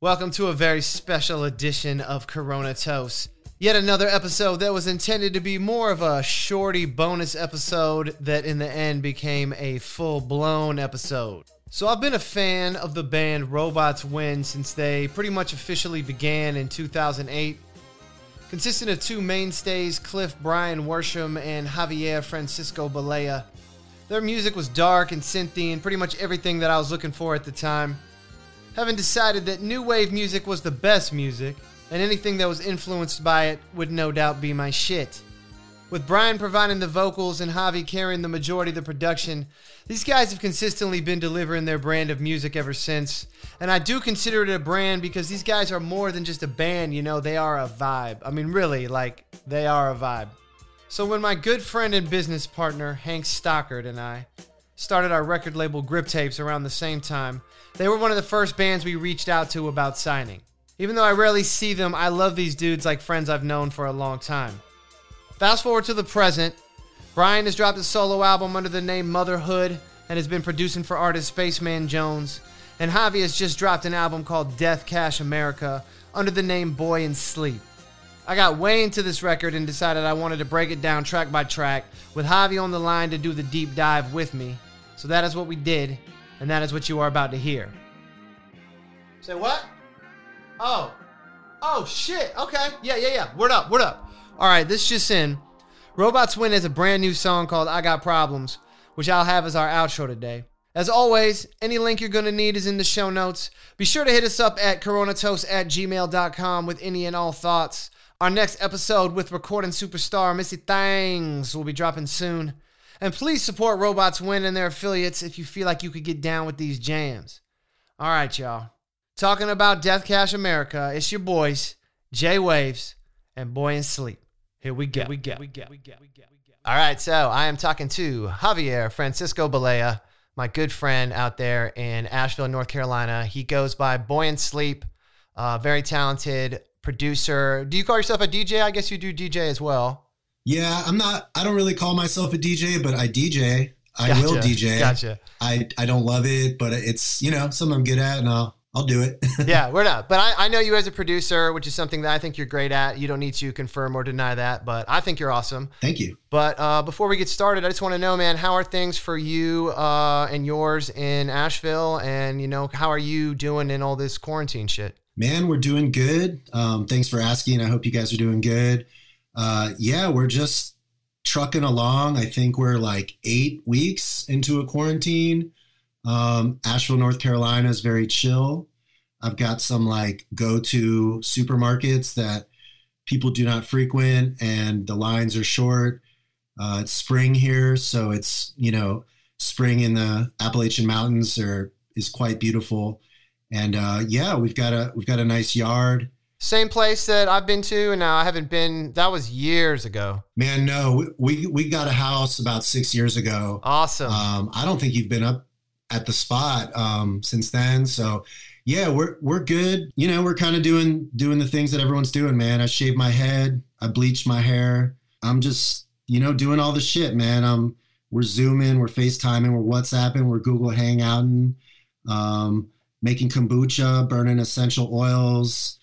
Welcome to a very special edition of Corona Toast. Yet another episode that was intended to be more of a shorty bonus episode that in the end became a full blown episode. So I've been a fan of the band Robots Win since they pretty much officially began in 2008. Consisting of two mainstays, Cliff Brian Worsham and Javier Francisco Balea. Their music was dark and synthy and pretty much everything that I was looking for at the time. Having decided that new wave music was the best music, and anything that was influenced by it would no doubt be my shit. With Brian providing the vocals and Javi carrying the majority of the production, these guys have consistently been delivering their brand of music ever since. And I do consider it a brand because these guys are more than just a band, you know, they are a vibe. I mean, really, like, they are a vibe. So when my good friend and business partner, Hank Stockard, and I started our record label Grip Tapes around the same time, they were one of the first bands we reached out to about signing. Even though I rarely see them, I love these dudes like friends I've known for a long time. Fast forward to the present. Brian has dropped a solo album under the name Motherhood and has been producing for artist Spaceman Jones. And Javi has just dropped an album called Death Cash America under the name Boy in Sleep. I got way into this record and decided I wanted to break it down track by track with Javi on the line to do the deep dive with me. So that is what we did, and that is what you are about to hear. Say what? Oh. Oh, shit. Okay. Yeah, yeah, yeah. Word up, word up. All right, this just in. Robots Win has a brand new song called I Got Problems, which I'll have as our outro today. As always, any link you're going to need is in the show notes. Be sure to hit us up at coronatoast at gmail.com with any and all thoughts. Our next episode with recording superstar Missy Thangs will be dropping soon. And please support Robots Win and their affiliates if you feel like you could get down with these jams. All right, y'all. Talking about Death Cash America, it's your boys, J Waves and Boy in Sleep. Here we go. Here we go. We go. We go. We go. All right, so I am talking to Javier Francisco Balea, my good friend out there in Asheville, North Carolina. He goes by Boy in Sleep, uh, very talented producer. Do you call yourself a DJ? I guess you do DJ as well. Yeah, I'm not. I don't really call myself a DJ, but I DJ. I Gotcha. will DJ. Gotcha. I I don't love it, but it's you know something I'm good at, and I'll I'll do it. yeah, we're not. But I, I know you as a producer, which is something that I think you're great at. You don't need to confirm or deny that, but I think you're awesome. Thank you. But uh, before we get started, I just want to know, man, how are things for you uh, and yours in Asheville? And, you know, how are you doing in all this quarantine shit? Man, we're doing good. Um, thanks for asking. I hope you guys are doing good. Uh, yeah, we're just trucking along. I think we're like eight weeks into a quarantine. Um, Asheville, North Carolina is very chill. I've got some like go to supermarkets that people do not frequent, and the lines are short. Uh, it's spring here, so it's you know spring in the Appalachian Mountains are is quite beautiful, and uh, yeah, we've got a we've got a nice yard. Same place that I've been to, and now I haven't been. That was years ago. Man, no, we we got a house about six years ago. Awesome. Um, I don't think you've been up at the spot um, since then. So yeah, we're we're good. You know, we're kind of doing doing the things that everyone's doing, man. I shaved my head, I bleached my hair. I'm just you know doing all the shit, man. Um, we're zooming, we're FaceTiming, we're WhatsApping, we're Google Hangouting, um, making kombucha, burning essential oils.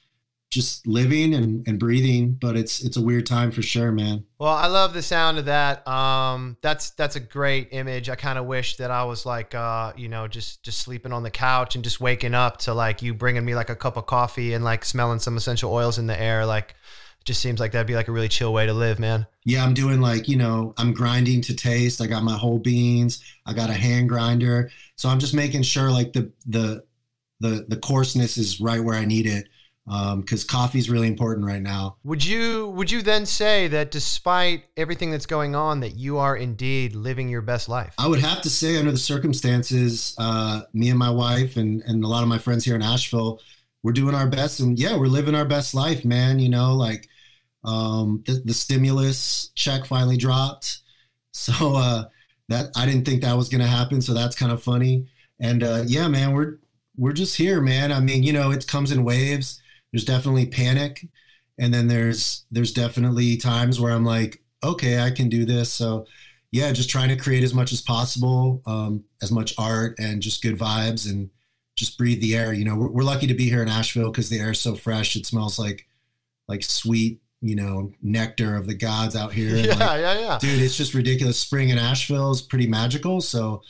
Just living and, and breathing, but it's it's a weird time for sure, man. Well, I love the sound of that. Um, that's that's a great image. I kind of wish that I was like, uh, you know, just just sleeping on the couch and just waking up to like you bringing me like a cup of coffee and like smelling some essential oils in the air. Like, it just seems like that'd be like a really chill way to live, man. Yeah, I'm doing like, you know, I'm grinding to taste. I got my whole beans. I got a hand grinder. So I'm just making sure like the the the the coarseness is right where I need it. Um, because coffee is really important right now. Would you would you then say that despite everything that's going on, that you are indeed living your best life? I would have to say, under the circumstances, uh, me and my wife and and a lot of my friends here in Asheville, we're doing our best, and yeah, we're living our best life, man. You know, like um, the, the stimulus check finally dropped, so uh, that I didn't think that was going to happen. So that's kind of funny. And uh, yeah, man, we're we're just here, man. I mean, you know, it comes in waves. There's definitely panic, and then there's there's definitely times where I'm like, okay, I can do this. So yeah, just trying to create as much as possible, um, as much art and just good vibes, and just breathe the air. You know, we're, we're lucky to be here in Asheville because the air is so fresh. It smells like like sweet, you know, nectar of the gods out here. Yeah, like, yeah, yeah. dude, it's just ridiculous. Spring in Asheville is pretty magical. So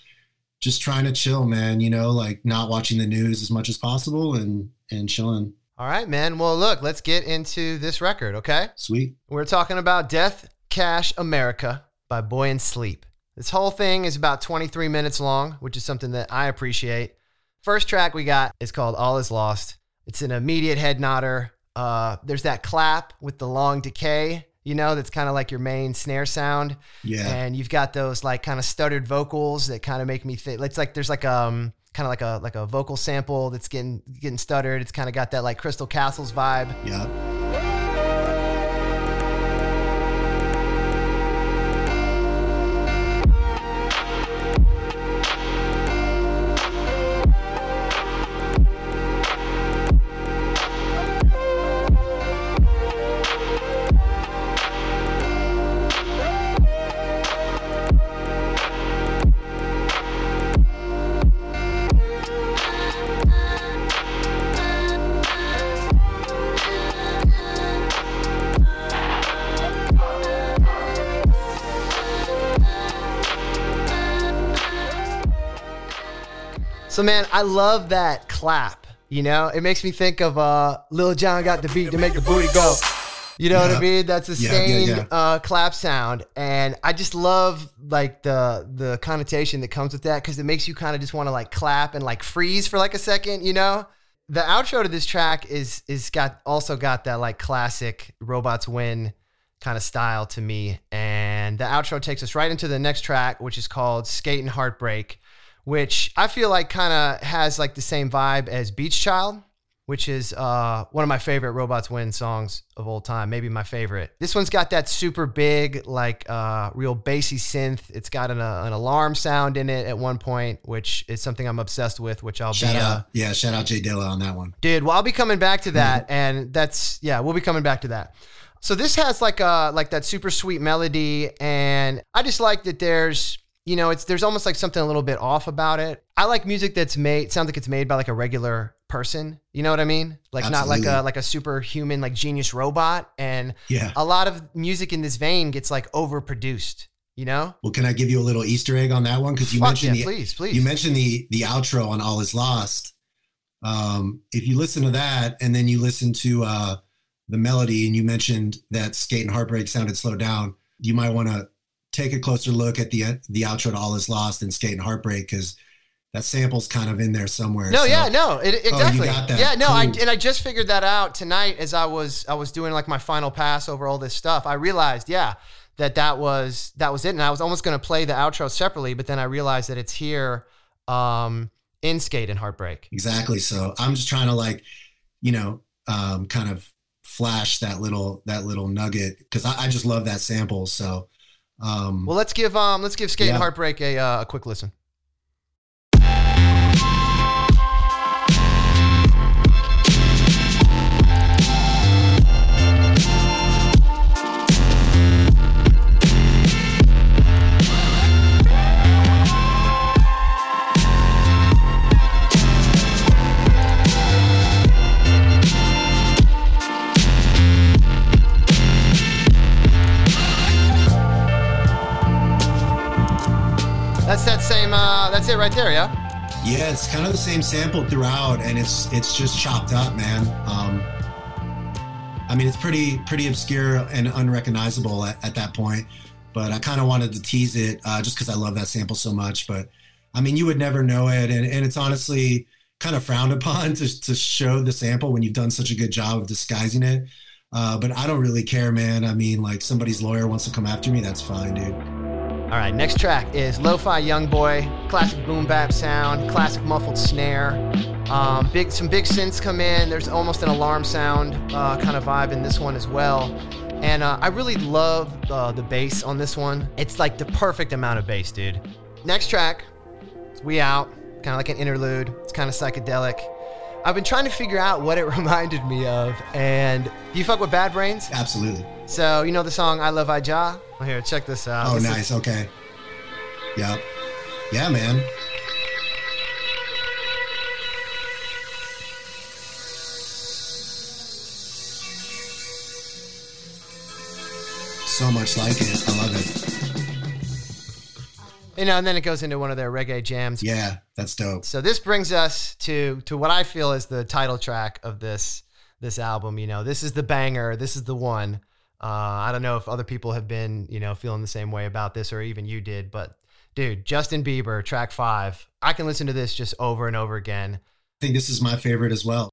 just trying to chill, man. You know, like not watching the news as much as possible and and chilling. All right, man. Well, look, let's get into this record, okay? Sweet. We're talking about Death Cash America by Boy and Sleep. This whole thing is about 23 minutes long, which is something that I appreciate. First track we got is called All Is Lost. It's an immediate head nodder. Uh, there's that clap with the long decay, you know, that's kind of like your main snare sound. Yeah. And you've got those like kind of stuttered vocals that kind of make me think it's like there's like um kind of like a like a vocal sample that's getting getting stuttered. It's kind of got that like Crystal Castles vibe. yeah. So man, I love that clap. You know, it makes me think of uh Lil Jon got the beat to make the booty go. You know what I mean? That's the Yeah, same yeah, yeah. Uh, clap sound, and I just love like the the connotation that comes with that because it makes you kind of just want to like clap and like freeze for like a second. You know, the outro to this track is is got also got that like classic robots win kind of style to me, and the outro takes us right into the next track, which is called Skate and Heartbreak which I feel like kind of has like the same vibe as Beach Child, which is uh, one of my favorite Robots Win songs of all time, maybe my favorite. This one's got that super big, like uh, real bassy synth. It's got an, uh, an alarm sound in it at one point, which is something I'm obsessed with, which I'll Shout be. Uh, out. Yeah. Shout out J Dilla on that one. Dude, well, I'll be coming back to that, and that's yeah, we'll be coming back to that. So this has like a like that super sweet melody, and I just like that there's you know it's there's almost like something a little bit off about it. I like music that's made sounds like it's made by like a regular person. You know what I mean? Like not like a like a superhuman like genius robot. And Yeah. a lot of music in this vein gets like overproduced. You know? Well, can I give you a little Easter egg on that one? Because you Fuck mentioned yeah, the please, please. you mentioned the the outro on All Is Lost. Um, if you listen to that and then you listen to uh, the melody and you mentioned that Skate and Heartbreak sounded slowed down, you might want to take a closer look at the the outro to All Is Lost and Skate and Heartbreak because that sample's kind of in there somewhere. No, So- yeah, no, it, exactly. got that. Yeah, no, I and I just figured that out tonight as I was I was doing like my final pass over all this stuff. I realized, yeah, that that was that was it, and I was almost going to play the outro separately, but then I realized that it's here um, in Skate and Heartbreak. Exactly. So I'm just trying to like, you know, um, kind of flash that little that little nugget because I, I just love that sample. So um, Well, let's give um let's give Skate and Heartbreak a uh, a quick listen. It right there, yeah. yeah, it's kind of the same sample throughout, and it's it's just chopped up, man. Um, I mean, it's pretty pretty obscure and unrecognizable at, at that point. But I kind of wanted to tease it uh, just because I love that sample so much. But I mean, you would never know it, and, and it's honestly kind of frowned upon to, to show the sample when you've done such a good job of disguising it. Uh, but I don't really care, man. I mean, like somebody's lawyer wants to come after me, that's fine, dude. All right, next track is Lo-Fi Young Boy, classic boom bap sound, classic muffled snare. Um, big, some big synths come in. There's almost an alarm sound uh, kind of vibe in this one as well. And uh, I really love uh, the bass on this one. It's like the perfect amount of bass, dude. Next track, We Out, kind of like an interlude. It's kind of psychedelic. I've been trying to figure out what it reminded me of. And do you fuck with Bad Brains? Absolutely. So you know the song "I Luv I Jah." Well, here, check this out. Oh, this nice. Is- okay. Yep. Yeah, man. So much like it. I love it. You know, and then it goes into one of their reggae jams. Yeah, that's dope. So this brings us to to what I feel is the title track of this this album. You know, this is the banger. This is the one. Uh, I don't know if other people have been, you know, feeling the same way about this, or even you did. But dude, Justin Bieber, track five. I can listen to this just over and over again. I think this is my favorite as well.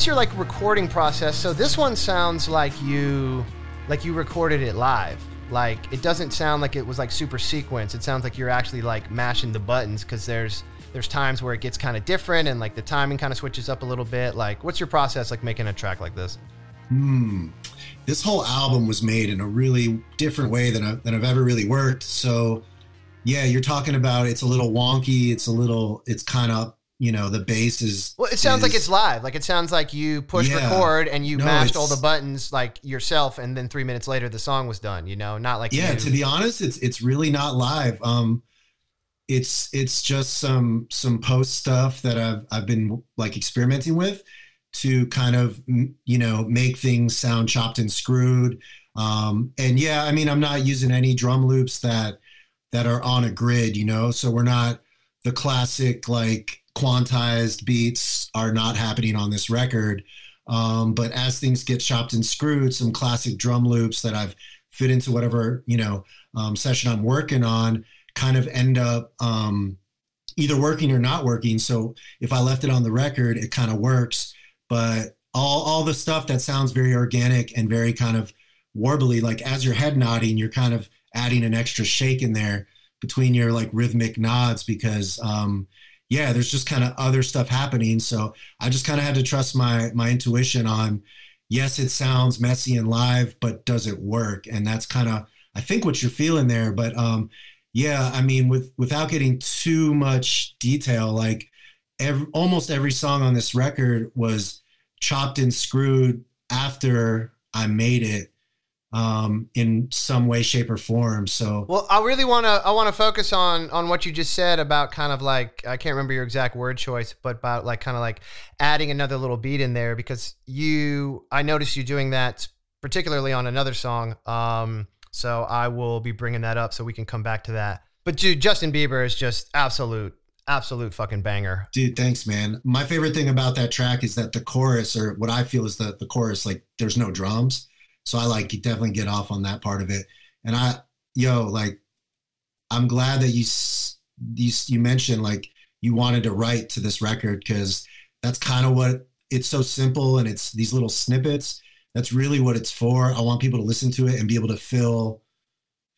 What's your like recording process? So this one sounds like you like you recorded it live. Like it doesn't sound like it was like super sequence. It sounds like you're actually like mashing the buttons because there's there's times where it gets kind of different and like the timing kind of switches up a little bit. Like what's your process like making a track like this? Hmm. This whole album was made in a really different way than, I, than I've ever really worked. So, yeah, you're talking about it's a little wonky. It's a little, it's kind of you know the bass is well it sounds is, like it's live like it sounds like you push yeah. record and you no, mashed all the buttons like yourself and then three minutes later the song was done you know not like yeah you. to be honest it's it's really not live um it's it's just some some post stuff that i've i've been like experimenting with to kind of you know make things sound chopped and screwed um and yeah i mean i'm not using any drum loops that that are on a grid you know so we're not the classic like quantized beats are not happening on this record. Um, but as things get chopped and screwed, some classic drum loops that I've fit into whatever you know um, session I'm working on kind of end up um, either working or not working. So if I left it on the record, it kind of works. But all all the stuff that sounds very organic and very kind of warbly, like as your head nodding, you're kind of adding an extra shake in there between your like rhythmic nods because um, yeah, there's just kind of other stuff happening. So I just kind of had to trust my my intuition on yes, it sounds messy and live, but does it work? And that's kind of I think what you're feeling there. But um, yeah, I mean, with without getting too much detail, like every, almost every song on this record was chopped and screwed after I made it um, in some way, shape, or form. So, well, I really want to I want to focus on on what you just said about kind of like I can't remember your exact word choice, but about like kind of like adding another little beat in there because you I noticed you doing that particularly on another song. Um, so I will be bringing that up so we can come back to that. But dude, Justin Bieber is just absolute absolute fucking banger. Dude, thanks, man. My favorite thing about that track is that the chorus, or what I feel is the the chorus, like there's no drums. So I like you definitely get off on that part of it. And I, yo, like, I'm glad that you you you mentioned like you wanted to write to this record because that's kind of what it's so simple and it's these little snippets. That's really what it's for. I want people to listen to it and be able to fill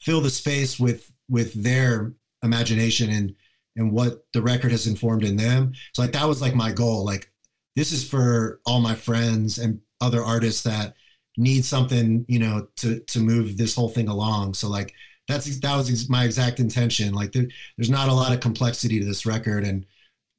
fill the space with with their imagination and and what the record has informed in them. So like that was like my goal. Like this is for all my friends and other artists that need something, you know, to to move this whole thing along. So like that's that was my exact intention. Like there, there's not a lot of complexity to this record, and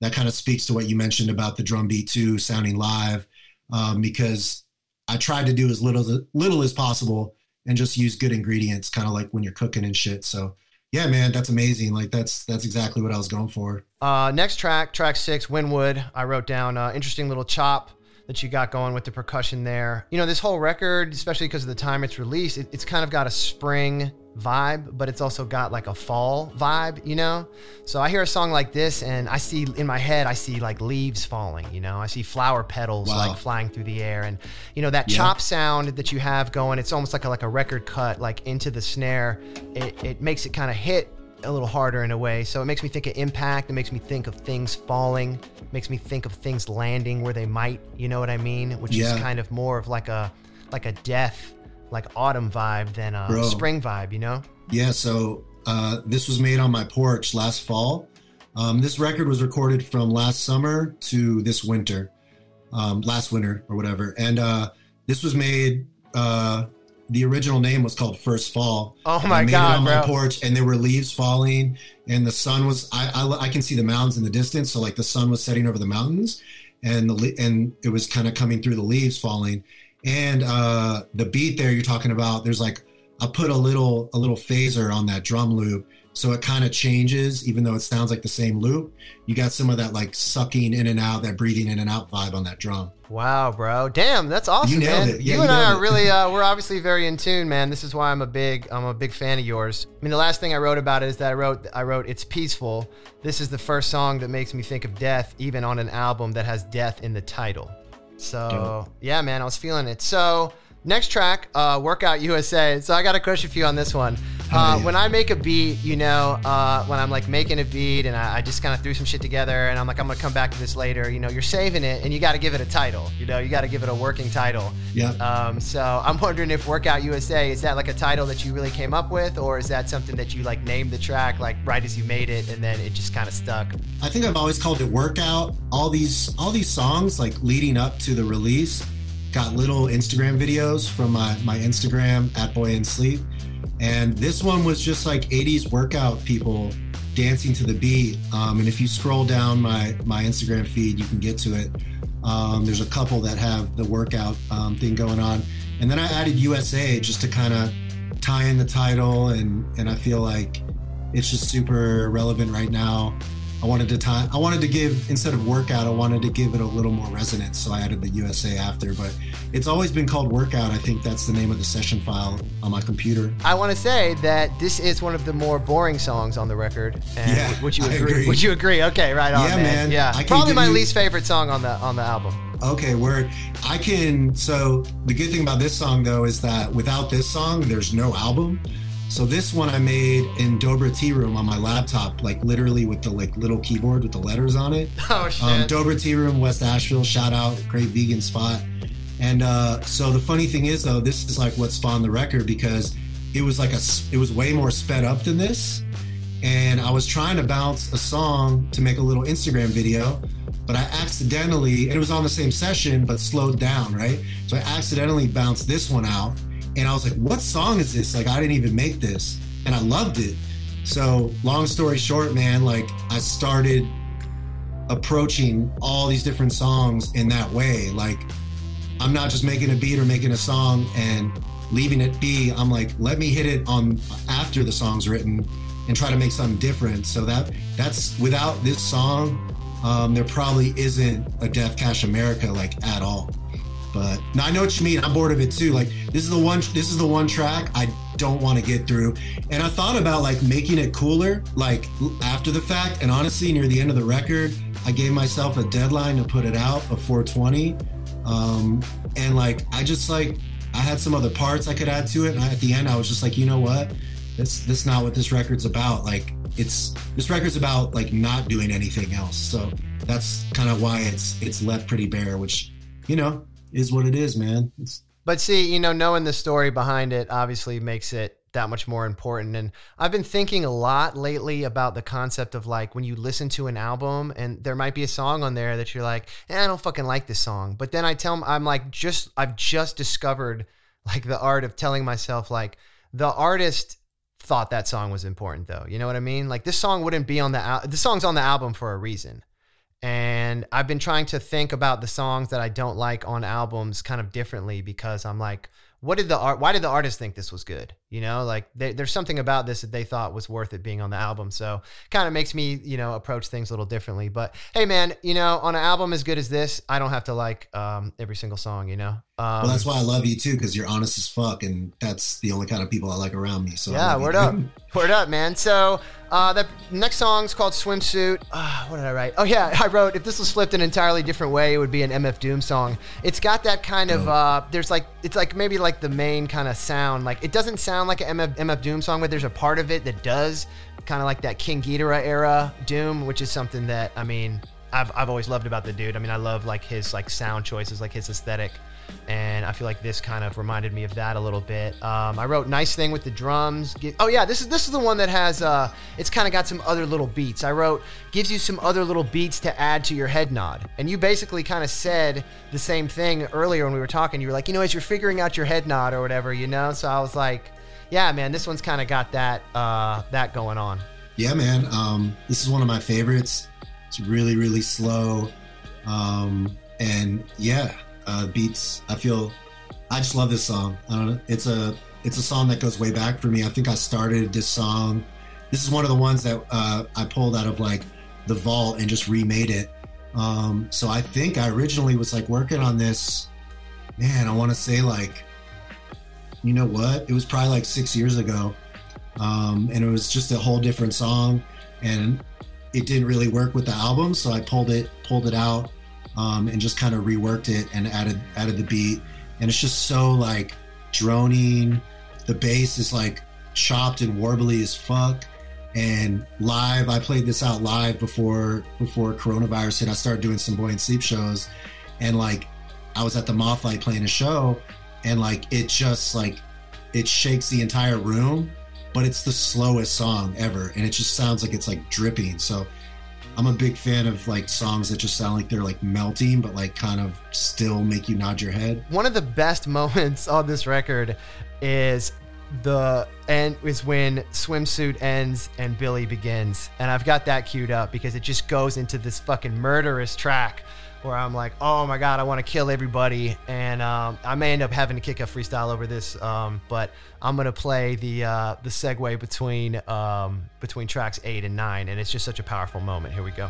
that kind of speaks to what you mentioned about the drum beat too, sounding live, um, because I tried to do as little as little as possible and just use good ingredients, kind of like when you're cooking and shit. So yeah, man, that's amazing. Like that's that's exactly what I was going for. Uh, next track, track six, Winwood. I wrote down uh, interesting little chop that you got going with the percussion there. You know, this whole record, especially because of the time it's released, it, it's kind of got a spring vibe, but it's also got like a fall vibe, you know? So I hear a song like this and I see in my head, I see like leaves falling, you know? I see flower petals wow. like flying through the air. And, you know, that chop sound that you have going, it's almost like a, like a record cut, like into the snare. It, it makes it kind of hit a little harder in a way. So it makes me think of impact. It makes me think of things falling. It makes me think of things landing where they might. You know what I mean? Which yeah. is kind of more of like a like a death, like autumn vibe than a Bro. spring vibe. You know? Yeah. So uh, this was made on my porch last fall. Um, this record was recorded from last summer to this winter, um, last winter or whatever. And uh, this was made. Uh, the original name was called First Fall. Oh my I made god, it on bro! my porch, and there were leaves falling, and the sun was. I, I I can see the mountains in the distance, so like the sun was setting over the mountains, and the and it was kind of coming through the leaves falling, and uh, the beat there you're talking about. There's like I put a little a little phaser on that drum loop, so it kind of changes, even though it sounds like the same loop. You got some of that like sucking in and out, that breathing in and out vibe on that drum. Wow, bro! Damn, that's awesome, You nailed man. it. Yeah, you you and I are it. really, uh, we're obviously very in tune, man. This is why I'm a big, I'm a big fan of yours. I mean, the last thing I wrote about it is that I wrote, I wrote, it's peaceful. This is the first song that makes me think of death, even on an album that has death in the title. So Dope. yeah, man, I was feeling it. So next track, uh, Workout USA. So I got a question for you on this one. Uh. When I make a beat, you know, uh, when I'm like making a beat and I, I just kind of threw some shit together and I'm like, I'm gonna come back to this later. You know, you're saving it and you got to give it a title. You know, you got to give it a working title. Yeah. Um, so I'm wondering if Workout USA is that like a title that you really came up with, or is that something that you like named the track like right as you made it and then it just kind of stuck? I think I've always called it workout. All these all these songs like leading up to the release got little Instagram videos from my my Instagram at Boy and Sleep. And this one was just like 80s workout people dancing to the beat. Um, and if you scroll down my my Instagram feed, you can get to it. Um, there's a couple that have the workout um, thing going on. And then I added USA just to kind of tie in the title and and I feel like it's just super relevant right now. I wanted to tie I wanted to give instead of workout, I wanted to give it a little more resonance, so I added the USA after. But it's always been called workout. I think that's the name of the session file on my computer. I want to say that this is one of the more boring songs on the record. And Yeah, would you I agree? agree. Would you agree? Okay, right on, Yeah, man. man. Yeah, I probably my you- least favorite song on the on the album. Okay, word. I can. So the good thing about this song though is that without this song, there's no album. So this one I made in Dobra Tea Room on my laptop, like literally with the like little keyboard with the letters on it. Oh shit! Um, Dobra Tea Room, West Asheville, shout out, great vegan spot. And uh, so the funny thing is though, this is like what spawned the record because it was like a it was way more sped up than this. And I was trying to bounce a song to make a little Instagram video, but I accidentally, and it was on the same session, but slowed down, right? So I accidentally bounced this one out. And I was like, what song is this? Like, I didn't even make this. And I loved it. So, long story short, man, like, I started approaching all these different songs in that way. Like, I'm not just making a beat or making a song and leaving it be. I'm like, let me hit it on after the song's written and try to make something different. So that that's without this song, um, there probably isn't a Death Cash America like at all. But I know what you mean. I'm bored of it too. Like this is the one. This is the one track I don't want to get through. And I thought about like making it cooler, like after the fact. And honestly, near the end of the record, I gave myself a deadline to put it out of 420. Um, and like I just like I had some other parts I could add to it. And at the end, I was just like, you know what? That's that's not what this record's about. Like it's this record's about like not doing anything else. So that's kind of why it's it's left pretty bare, which you know is what it is, man. It's, But see, you know, knowing the story behind it obviously makes it that much more important. And I've been thinking a lot lately about the concept of like when you listen to an album and there might be a song on there that you're like, eh, I don't fucking like this song. But then I tell them, I'm like, just, I've just discovered like the art of telling myself, like, the artist thought that song was important though. You know what I mean? Like this song wouldn't be on the al- the song's on the album for a reason. And I've been trying to think about the songs that I don't like on albums kind of differently because I'm like, what did the art? Why did the artist think this was good? You know, like they, there's something about this that they thought was worth it being on the album. So kind of makes me, you know, approach things a little differently. But hey, man, you know, on an album as good as this, I don't have to like um, every single song. You know. Um, well, that's why I love you too, because you're honest as fuck, and that's the only kind of people I like around me. So Yeah, love you, word up. Word up, man. So uh, the next song's called Swimsuit. Uh, what did I write? Oh, yeah, I wrote, if this was flipped an entirely different way, it would be an MF Doom song. It's got that kind of, uh, there's like, it's like maybe like the main kind of sound. Like, it doesn't sound like an MF, MF Doom song, but there's a part of it that does. Kind of like that King Geedorah era Doom, which is something that, I mean, I've, I've always loved about the dude. I mean, I love like his like sound choices, like his aesthetic. And I feel like this kind of reminded me of that a little bit. Um, I wrote "Nice Thing" with the drums. Oh yeah, this is this is the one that has uh, it's kind of got some other little beats. I wrote gives you some other little beats to add to your head nod, and you basically kind of said the same thing earlier when we were talking. You were like, you know, as you're figuring out your head nod or whatever, you know. So I was like, yeah, man, this one's kind of got that uh, that going on. Yeah, man. Um, this is one of my favorites. It's really, really slow. Um, and yeah, uh, beats. I feel. I just love this song. I don't know. It's a it's a song that goes way back for me. I think I started this song. This is one of the ones that uh, I pulled out of like the vault and just remade it. Um, so I think I originally was like working on this. Man, I want to say like, you know what? It was probably like six years ago, um, and it was just a whole different song, and it didn't really work with the album. So I pulled it pulled it out um, and just kind of reworked it and added added the beat, and it's just so like droning. The bass is like chopped and warbly as fuck. And live, I played this out live before before coronavirus hit. I started doing some boy and sleep shows, and like I was at the Mothlight playing a show, and like it just like it shakes the entire room, but it's the slowest song ever, and it just sounds like it's like dripping. So I'm a big fan of like songs that just sound like they're like melting, but like kind of still make you nod your head. One of the best moments on this record is the end is when swimsuit ends and Billy begins, and I've got that queued up because it just goes into this fucking murderous track where I'm like, oh my god, I want to kill everybody, and um, I may end up having to kick a freestyle over this, um, but I'm gonna play the uh, the segue between um, between tracks eight and nine, and it's just such a powerful moment. Here we go.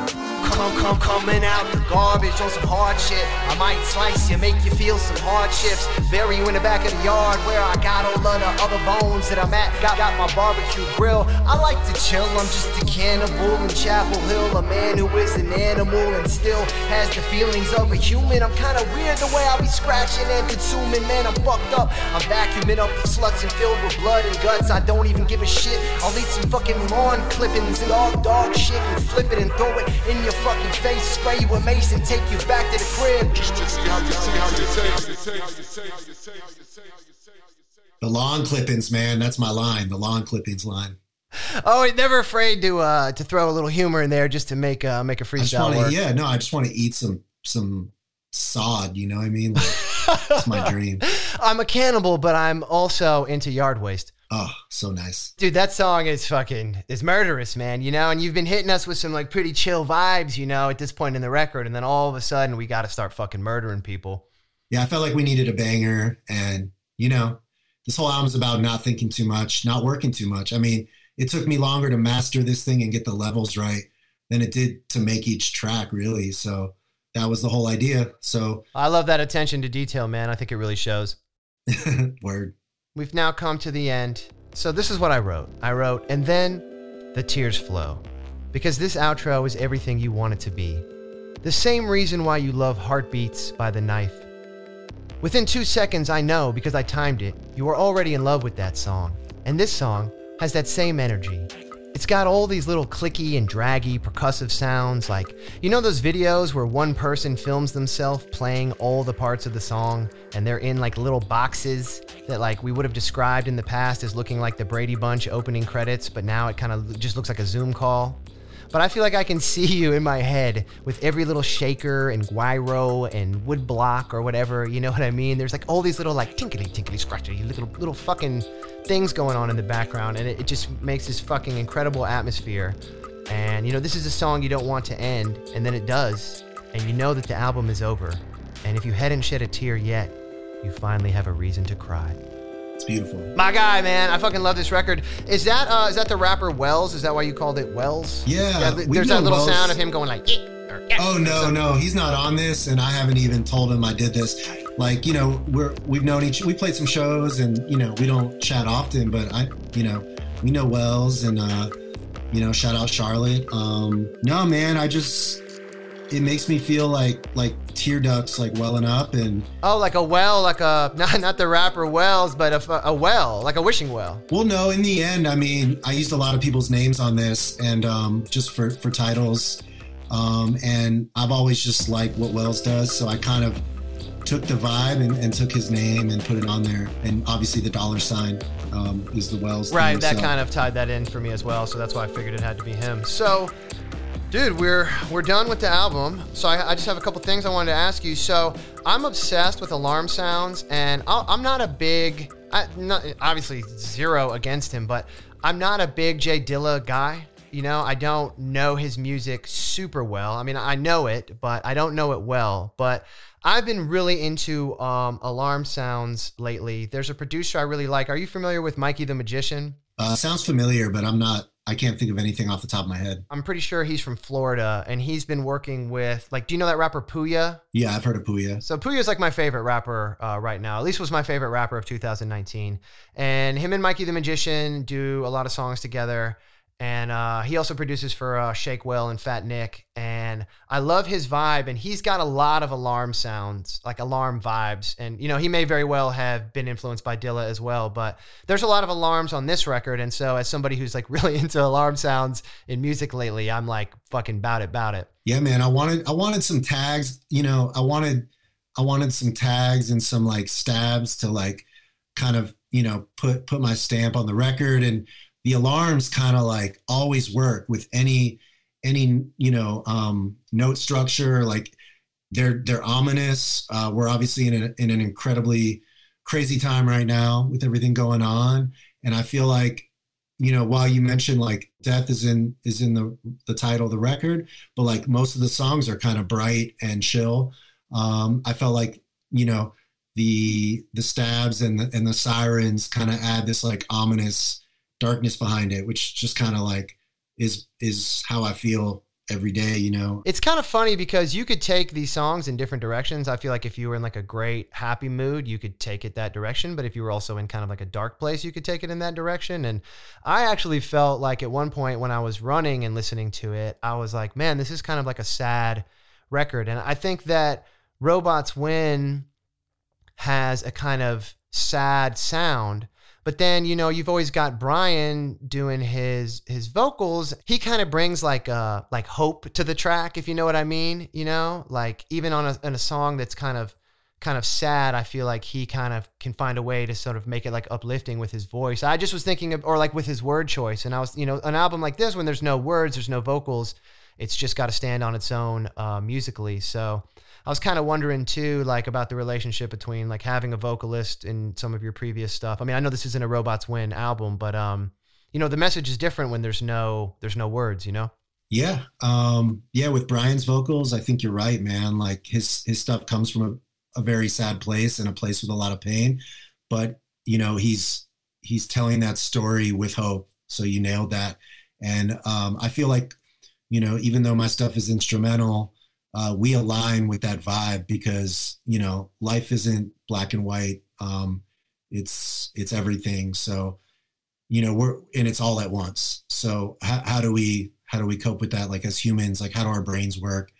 Come, come, coming out the garbage on some hard shit. I might slice you, make you feel some hardships. Bury you in the back of the yard where I got all of the other bones that I'm at. Got, got my barbecue grill. I like to chill, I'm just a cannibal in Chapel Hill. A man who is an animal and still has the feelings of a human. I'm kinda weird the way I be scratching and consuming. Man, I'm fucked up. I'm vacuuming up the sluts and filled with blood and guts. I don't even give a shit. I'll eat some fucking lawn clippings and all dog shit and flip it and throw it in your fucking face. Spray you with mace and take you back to the crib. The lawn clippings, man, that's my line. The lawn clippings line. Oh, he's never afraid to uh to throw a little humor in there just to make uh make a just freestyle want work. to, yeah, no, I just want to eat some some sod. You know what I mean? Like, it's my dream. I'm a cannibal, but I'm also into yard waste. Oh, so nice. Dude, that song is fucking is murderous, man. You know, and you've been hitting us with some like pretty chill vibes, you know, at this point in the record, and then all of a sudden we got to start fucking murdering people. Yeah, I felt like we needed a banger, and you know, this whole album's about not thinking too much, not working too much. I mean, it took me longer to master this thing and get the levels right than it did to make each track, really. So that was the whole idea. So I love that attention to detail, man. I think it really shows. word. We've now come to the end. So this is what I wrote. I wrote, and then the tears flow. Because this outro is everything you want it to be. The same reason why you love Heartbeats by The Knife. Within two seconds, I know because I timed it, you are already in love with that song. And this song has that same energy. It's got all these little clicky and draggy percussive sounds, like, you know, those videos where one person films themselves playing all the parts of the song and they're in like little boxes that, like, we would have described in the past as looking like the Brady Bunch opening credits, but now it kind of just looks like a Zoom call? But I feel like I can see you in my head with every little shaker and gyro and wood block or whatever. You know what I mean? There's like all these little like tinkly tinkly scratchy little little fucking things going on in the background, and it, it just makes this fucking incredible atmosphere. And you know, this is a song you don't want to end, and then it does, and you know that the album is over. And if you hadn't shed a tear yet, you finally have a reason to cry. It's beautiful. My guy, man, I fucking love this record. Is that uh, is that the rapper Wells? Is that why you called it Wells? Yeah, th- we've there's that little Wells. sound of him going like. Or, Oh no, no, he's not on this, and I haven't even told him I did this. Like, you know, we're we've known each. We played some shows, and you know, we don't chat often, but I, you know, we know Wells, and uh, you know, shout out Charlotte. Um, no, man, I just it makes me feel like like tear ducts like welling up and Oh, like a well, like a not not the rapper Wells, but a, a well, like a wishing well. well no in the end i mean i used a lot of people's names on this and um just for for titles um and i've always just liked what wells does so i kind of took the vibe and, and took his name and put it on there and obviously the dollar sign um is the wells Right, thing, that so- kind of tied that in for me as well. So that's why I figured it had to be him. So, dude, we're we're done with the album. So I, I just have a couple things I wanted to ask you. So I'm obsessed with alarm sounds, and I'll, I'm not a big, I, not obviously zero against him, but I'm not a big J Dilla guy. You know, I don't know his music super well. I mean, I know it, but I don't know it well. But I've been really into um, alarm sounds lately. There's a producer I really like. Are you familiar with Mikey the Magician? uh, sounds familiar but i'm not i can't think of anything off the top of my head I'm pretty sure he's from Florida, and he's been working with like, do you know that rapper Pouya? yeah i've heard of pouya So Pouya is like my favorite rapper uh, right now. At least was my favorite rapper of 2019. And him and Mikey the Magician do a lot of songs together. And uh, he also produces for uh, Shakewell and Fat Nick. And I love his vibe. And he's got a lot of alarm sounds, like alarm vibes. And, you know, he may very well have been influenced by Dilla as well. But there's a lot of alarms on this record. And so, as somebody who's like really into alarm sounds in music lately, I'm like fucking bout it, bout it. Yeah, man. I wanted I wanted some tags. You know, I wanted I wanted some tags and some like stabs to like kind of you know put put my stamp on the record. And the alarms kind of like always work with any any you know um, note structure. Like they're they're ominous. Uh, we're obviously in, a, in an incredibly crazy time right now with everything going on, and I feel like you know while you mentioned like death is in is in the the title of the record but like most of the songs are kind of bright and chill. Um, I felt like you know the the stabs and the, and the sirens kind of add this like ominous darkness behind it, which just kind of like is is how I feel every day. You know, It's kind of funny because you could take these songs in different directions. I feel like if you were in like a great happy mood, you could take it that direction. But if you were also in kind of like a dark place, you could take it in that direction. And I actually felt like at one point when I was running and listening to it, I was like, man, this is kind of like a sad record. And I think that Robots Win has a kind of sad sound. But then, you know, you've always got Brian doing his his vocals. He kind of brings like uh like hope to the track, if you know what I mean. You know, like even on a, on a song that's kind of kind of sad, I feel like he kind of can find a way to sort of make it like uplifting with his voice. I just was thinking of, or like with his word choice. And I was, you know, an album like this, when there's no words, there's no vocals, it's just got to stand on its own uh, musically. So I was kind of wondering too, like about the relationship between like having a vocalist in some of your previous stuff. I mean, I know this isn't a Robots Win album, but um, you know, the message is different when there's no there's no words. You know. yeah, um, yeah. With Brian's vocals, I think you're right, man. Like his his stuff comes from a, a very sad place and a place with a lot of pain, but you know he's he's telling that story with hope. So you nailed that, and um, I feel like you know even though my stuff is instrumental uh, we align with that vibe because you know life isn't black and white. Um, it's it's everything. So you know we're and it's all at once. So how, how do we how do we cope with that like as humans? Like how do our brains work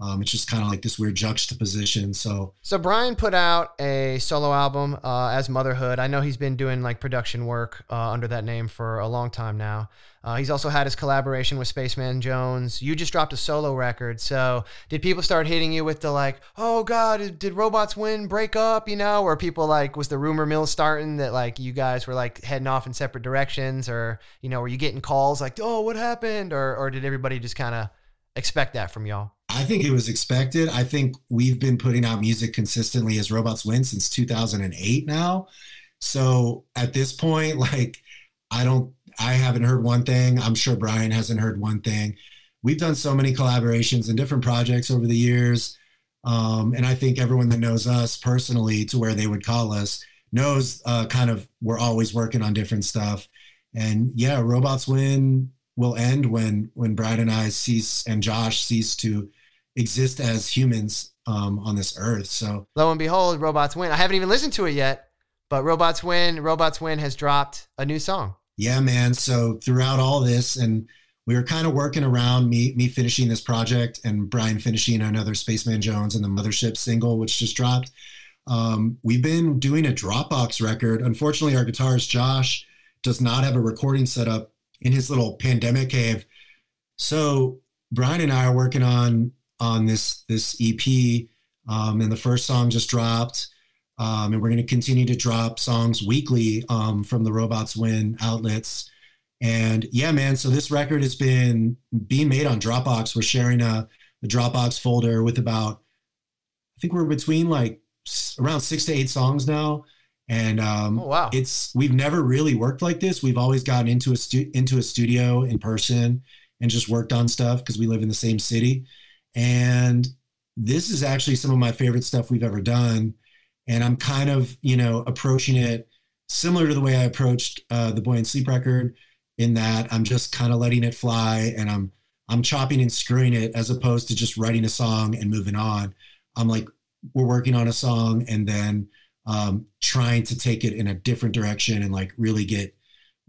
um, it's just kind of like this weird juxtaposition so So Brian put out a solo album uh, as Motherhood. I know he's been doing like production work uh, under that name for a long time now. Uh, he's also had his collaboration with Spaceman Jones. You just dropped a solo record. So did people start hitting you with the like, oh God, did, Robots Win break up? You know, or people like, was the rumor mill starting that like you guys were like heading off in separate directions, or you know, were you getting calls like, oh, what happened, or or did everybody just kind of expect that from y'all? I think it was expected. I think we've been putting out music consistently as Robots Win since 2008 now. So at this point, like, I don't, I haven't heard one thing. I'm sure Brian hasn't heard one thing. We've done so many collaborations and different projects over the years. Um, and I think everyone that knows us personally to where they would call us knows uh, kind of we're always working on different stuff. And yeah, Robots Win will end when when Brad and I cease and Josh cease to exist as humans um, on this earth. So lo and behold, Robots Win. I haven't even listened to it yet, but Robots Win, Robots Win has dropped a new song. yeah, man. So throughout all this, and we were kind of working around me me finishing this project and Brian finishing another Spaceman Jones and the Mothership single, which just dropped. Um, we've been doing a Dropbox record. Unfortunately, our guitarist Josh does not have a recording setup in his little pandemic cave. So Brian and I are working on on this this EP, um, and the first song just dropped. Um, and we're going to continue to drop songs weekly um, from the Robots Win outlets. And yeah, man. So this record has been being made on Dropbox. We're sharing a, a Dropbox folder with about, I think we're between like around six to eight songs now. And um, oh, wow. it's we've never really worked like this. We've always gotten into a stu- into a studio in person and just worked on stuff because we live in the same city. And this is actually some of my favorite stuff we've ever done and I'm kind of you know approaching it similar to the way I approached uh, the Boy and Sleep record, in that I'm just kind of letting it fly and I'm I'm chopping and screwing it as opposed to just writing a song and moving on. I'm like we're working on a song and then um, trying to take it in a different direction and like really get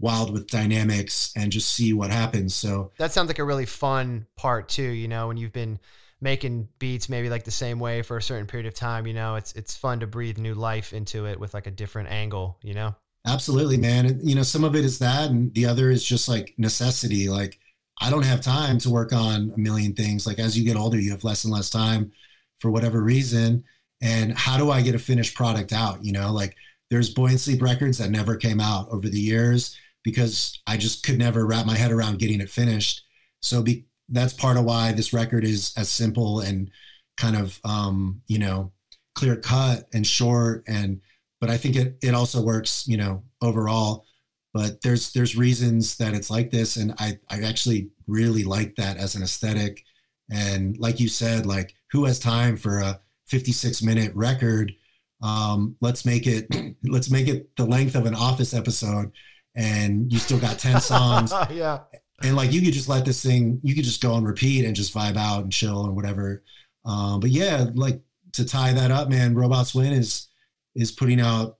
wild with dynamics and just see what happens. So that sounds like a really fun part too. You know, when you've been making beats maybe like the same way for a certain period of time you know it's it's fun to breathe new life into it with like a different angle you know? Absolutely man. You know some of it is that and the other is just like necessity. Like i don't have time to work on a million things. Like as you get older you have less and less time for whatever reason. And how do i get a finished product out you know? Like there's boy and sleep records that never came out over the years because i just could never wrap my head around getting it finished. So be, that's part of why this record is as simple and kind of um, you know clear cut and short and but I think it it also works you know overall. But there's there's reasons that it's like this and I I actually really like that as an aesthetic. And like you said like who has time for a 56 minute record? Um, let's make it let's make it the length of an office episode and you still got 10 songs. Yeah. And like you could just let this thing you could just go and repeat and just vibe out and chill and whatever. Um, but yeah like to tie that up man robots win is is putting out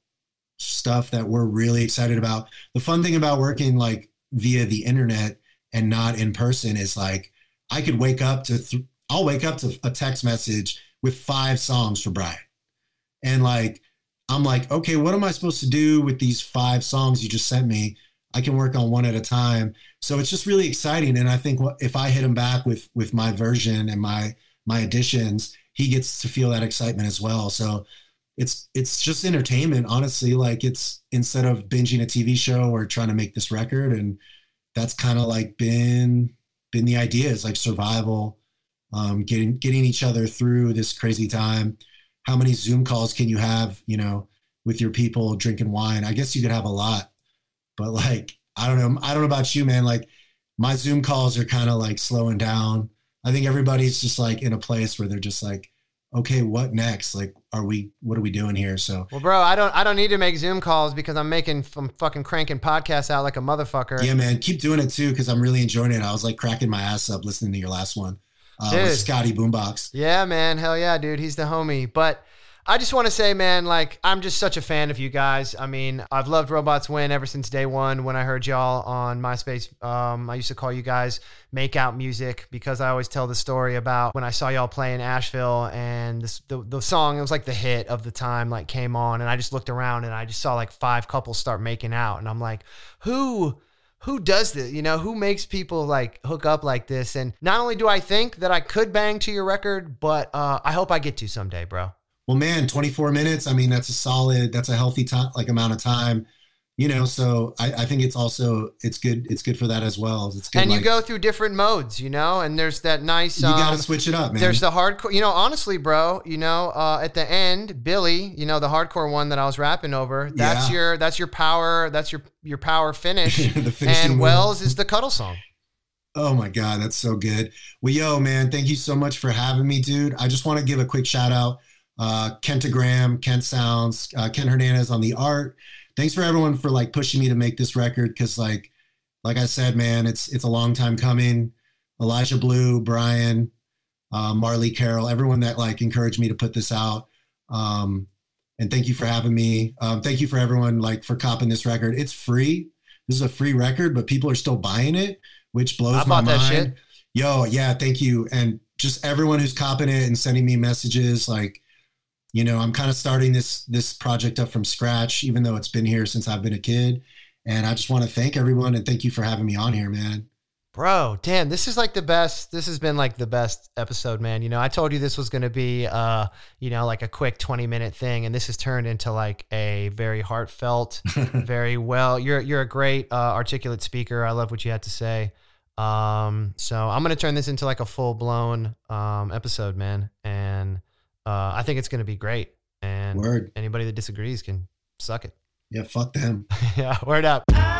stuff that we're really excited about. The fun thing about working like via the internet and not in person is like i could wake up to th- i'll wake up to a text message with five songs for brian. And like i'm like okay what am i supposed to do with these five songs you just sent me I can work on one at a time. So it's just really exciting. And I think if I hit him back with with my version and my my additions, he gets to feel that excitement as well. So it's it's just entertainment, honestly. Like it's instead of binging a TV show or trying to make this record, and that's kind of like been been the idea is like survival, um, getting getting each other through this crazy time. How many Zoom calls can you have, you know, with your people drinking wine? I guess you could have a lot but like, I don't know. I don't know about you, man. Like my Zoom calls are kind of like slowing down. I think everybody's just like in a place where they're just like, okay, what next? Like, are we, what are we doing here? So, well, bro, I don't, I don't need to make Zoom calls because I'm making, I'm fucking cranking podcasts out like a motherfucker. Yeah, man. Keep doing it too. Cause I'm really enjoying it. I was like cracking my ass up listening to your last one. Uh, with Scotty Boombox. Yeah, man. Hell yeah, dude. He's the homie. But I just want to say, man, like I'm just such a fan of you guys. I mean, I've loved Robots Win ever since day one. When I heard y'all on MySpace, um, I used to call you guys Make Out Music because I always tell the story about when I saw y'all play in Asheville and this, the the song. It was like the hit of the time, like came on, and I just looked around and I just saw like five couples start making out, and I'm like, who? Who does this? You know, who makes people like hook up like this? And not only do I think that I could bang to your record, but uh, I hope I get to someday, bro well, man, 24 minutes. I mean, that's a solid, that's a healthy time, like amount of time, you know. So I, I think it's also it's good. It's good for that as well. It's good. And you like, go through different modes, you know. And there's that nice. You um, got to switch it up, man. There's the hardcore. You know, honestly, bro. You know, uh, at the end, Billy. You know, the hardcore one that I was rapping over. That's yeah. your that's your power. That's your your power finish. and Wells is the cuddle song. Oh my God, that's so good. Well, yo, man, thank you so much for having me, dude. I just want to give a quick shout out uh, Kentagram, Kent Sounds, uh, Ken Hernandez on the art. Thanks for everyone for like pushing me to make this record because like like I said, man, it's it's a long time coming. Elijah Blue, Brian, uh, Marley Carroll, everyone that like encouraged me to put this out. Um, and thank you for having me. Um, thank you for everyone like for copping this record. It's free. This is a free record, but people are still buying it, which blows I my mind. shit. Yo, yeah, thank you. And just everyone who's copping it and sending me messages like you know, I'm kind of starting this this project up from scratch even though it's been here since I've been a kid. And I just want to thank everyone and thank you for having me on here, man. Bro, damn, this is like the best. This has been like the best episode, man. You know, I told you this was going to be, uh, you know, like a quick 20 minute thing. And this has turned into like a very heartfelt, very well. You're, you're a great, uh, articulate speaker. I love what you had to say. Um, so I'm going to turn this into like a full blown, um, episode, man. And, uh, I think it's going to be great. And Word. anybody that disagrees can suck it. Yeah, fuck them. yeah. Word up.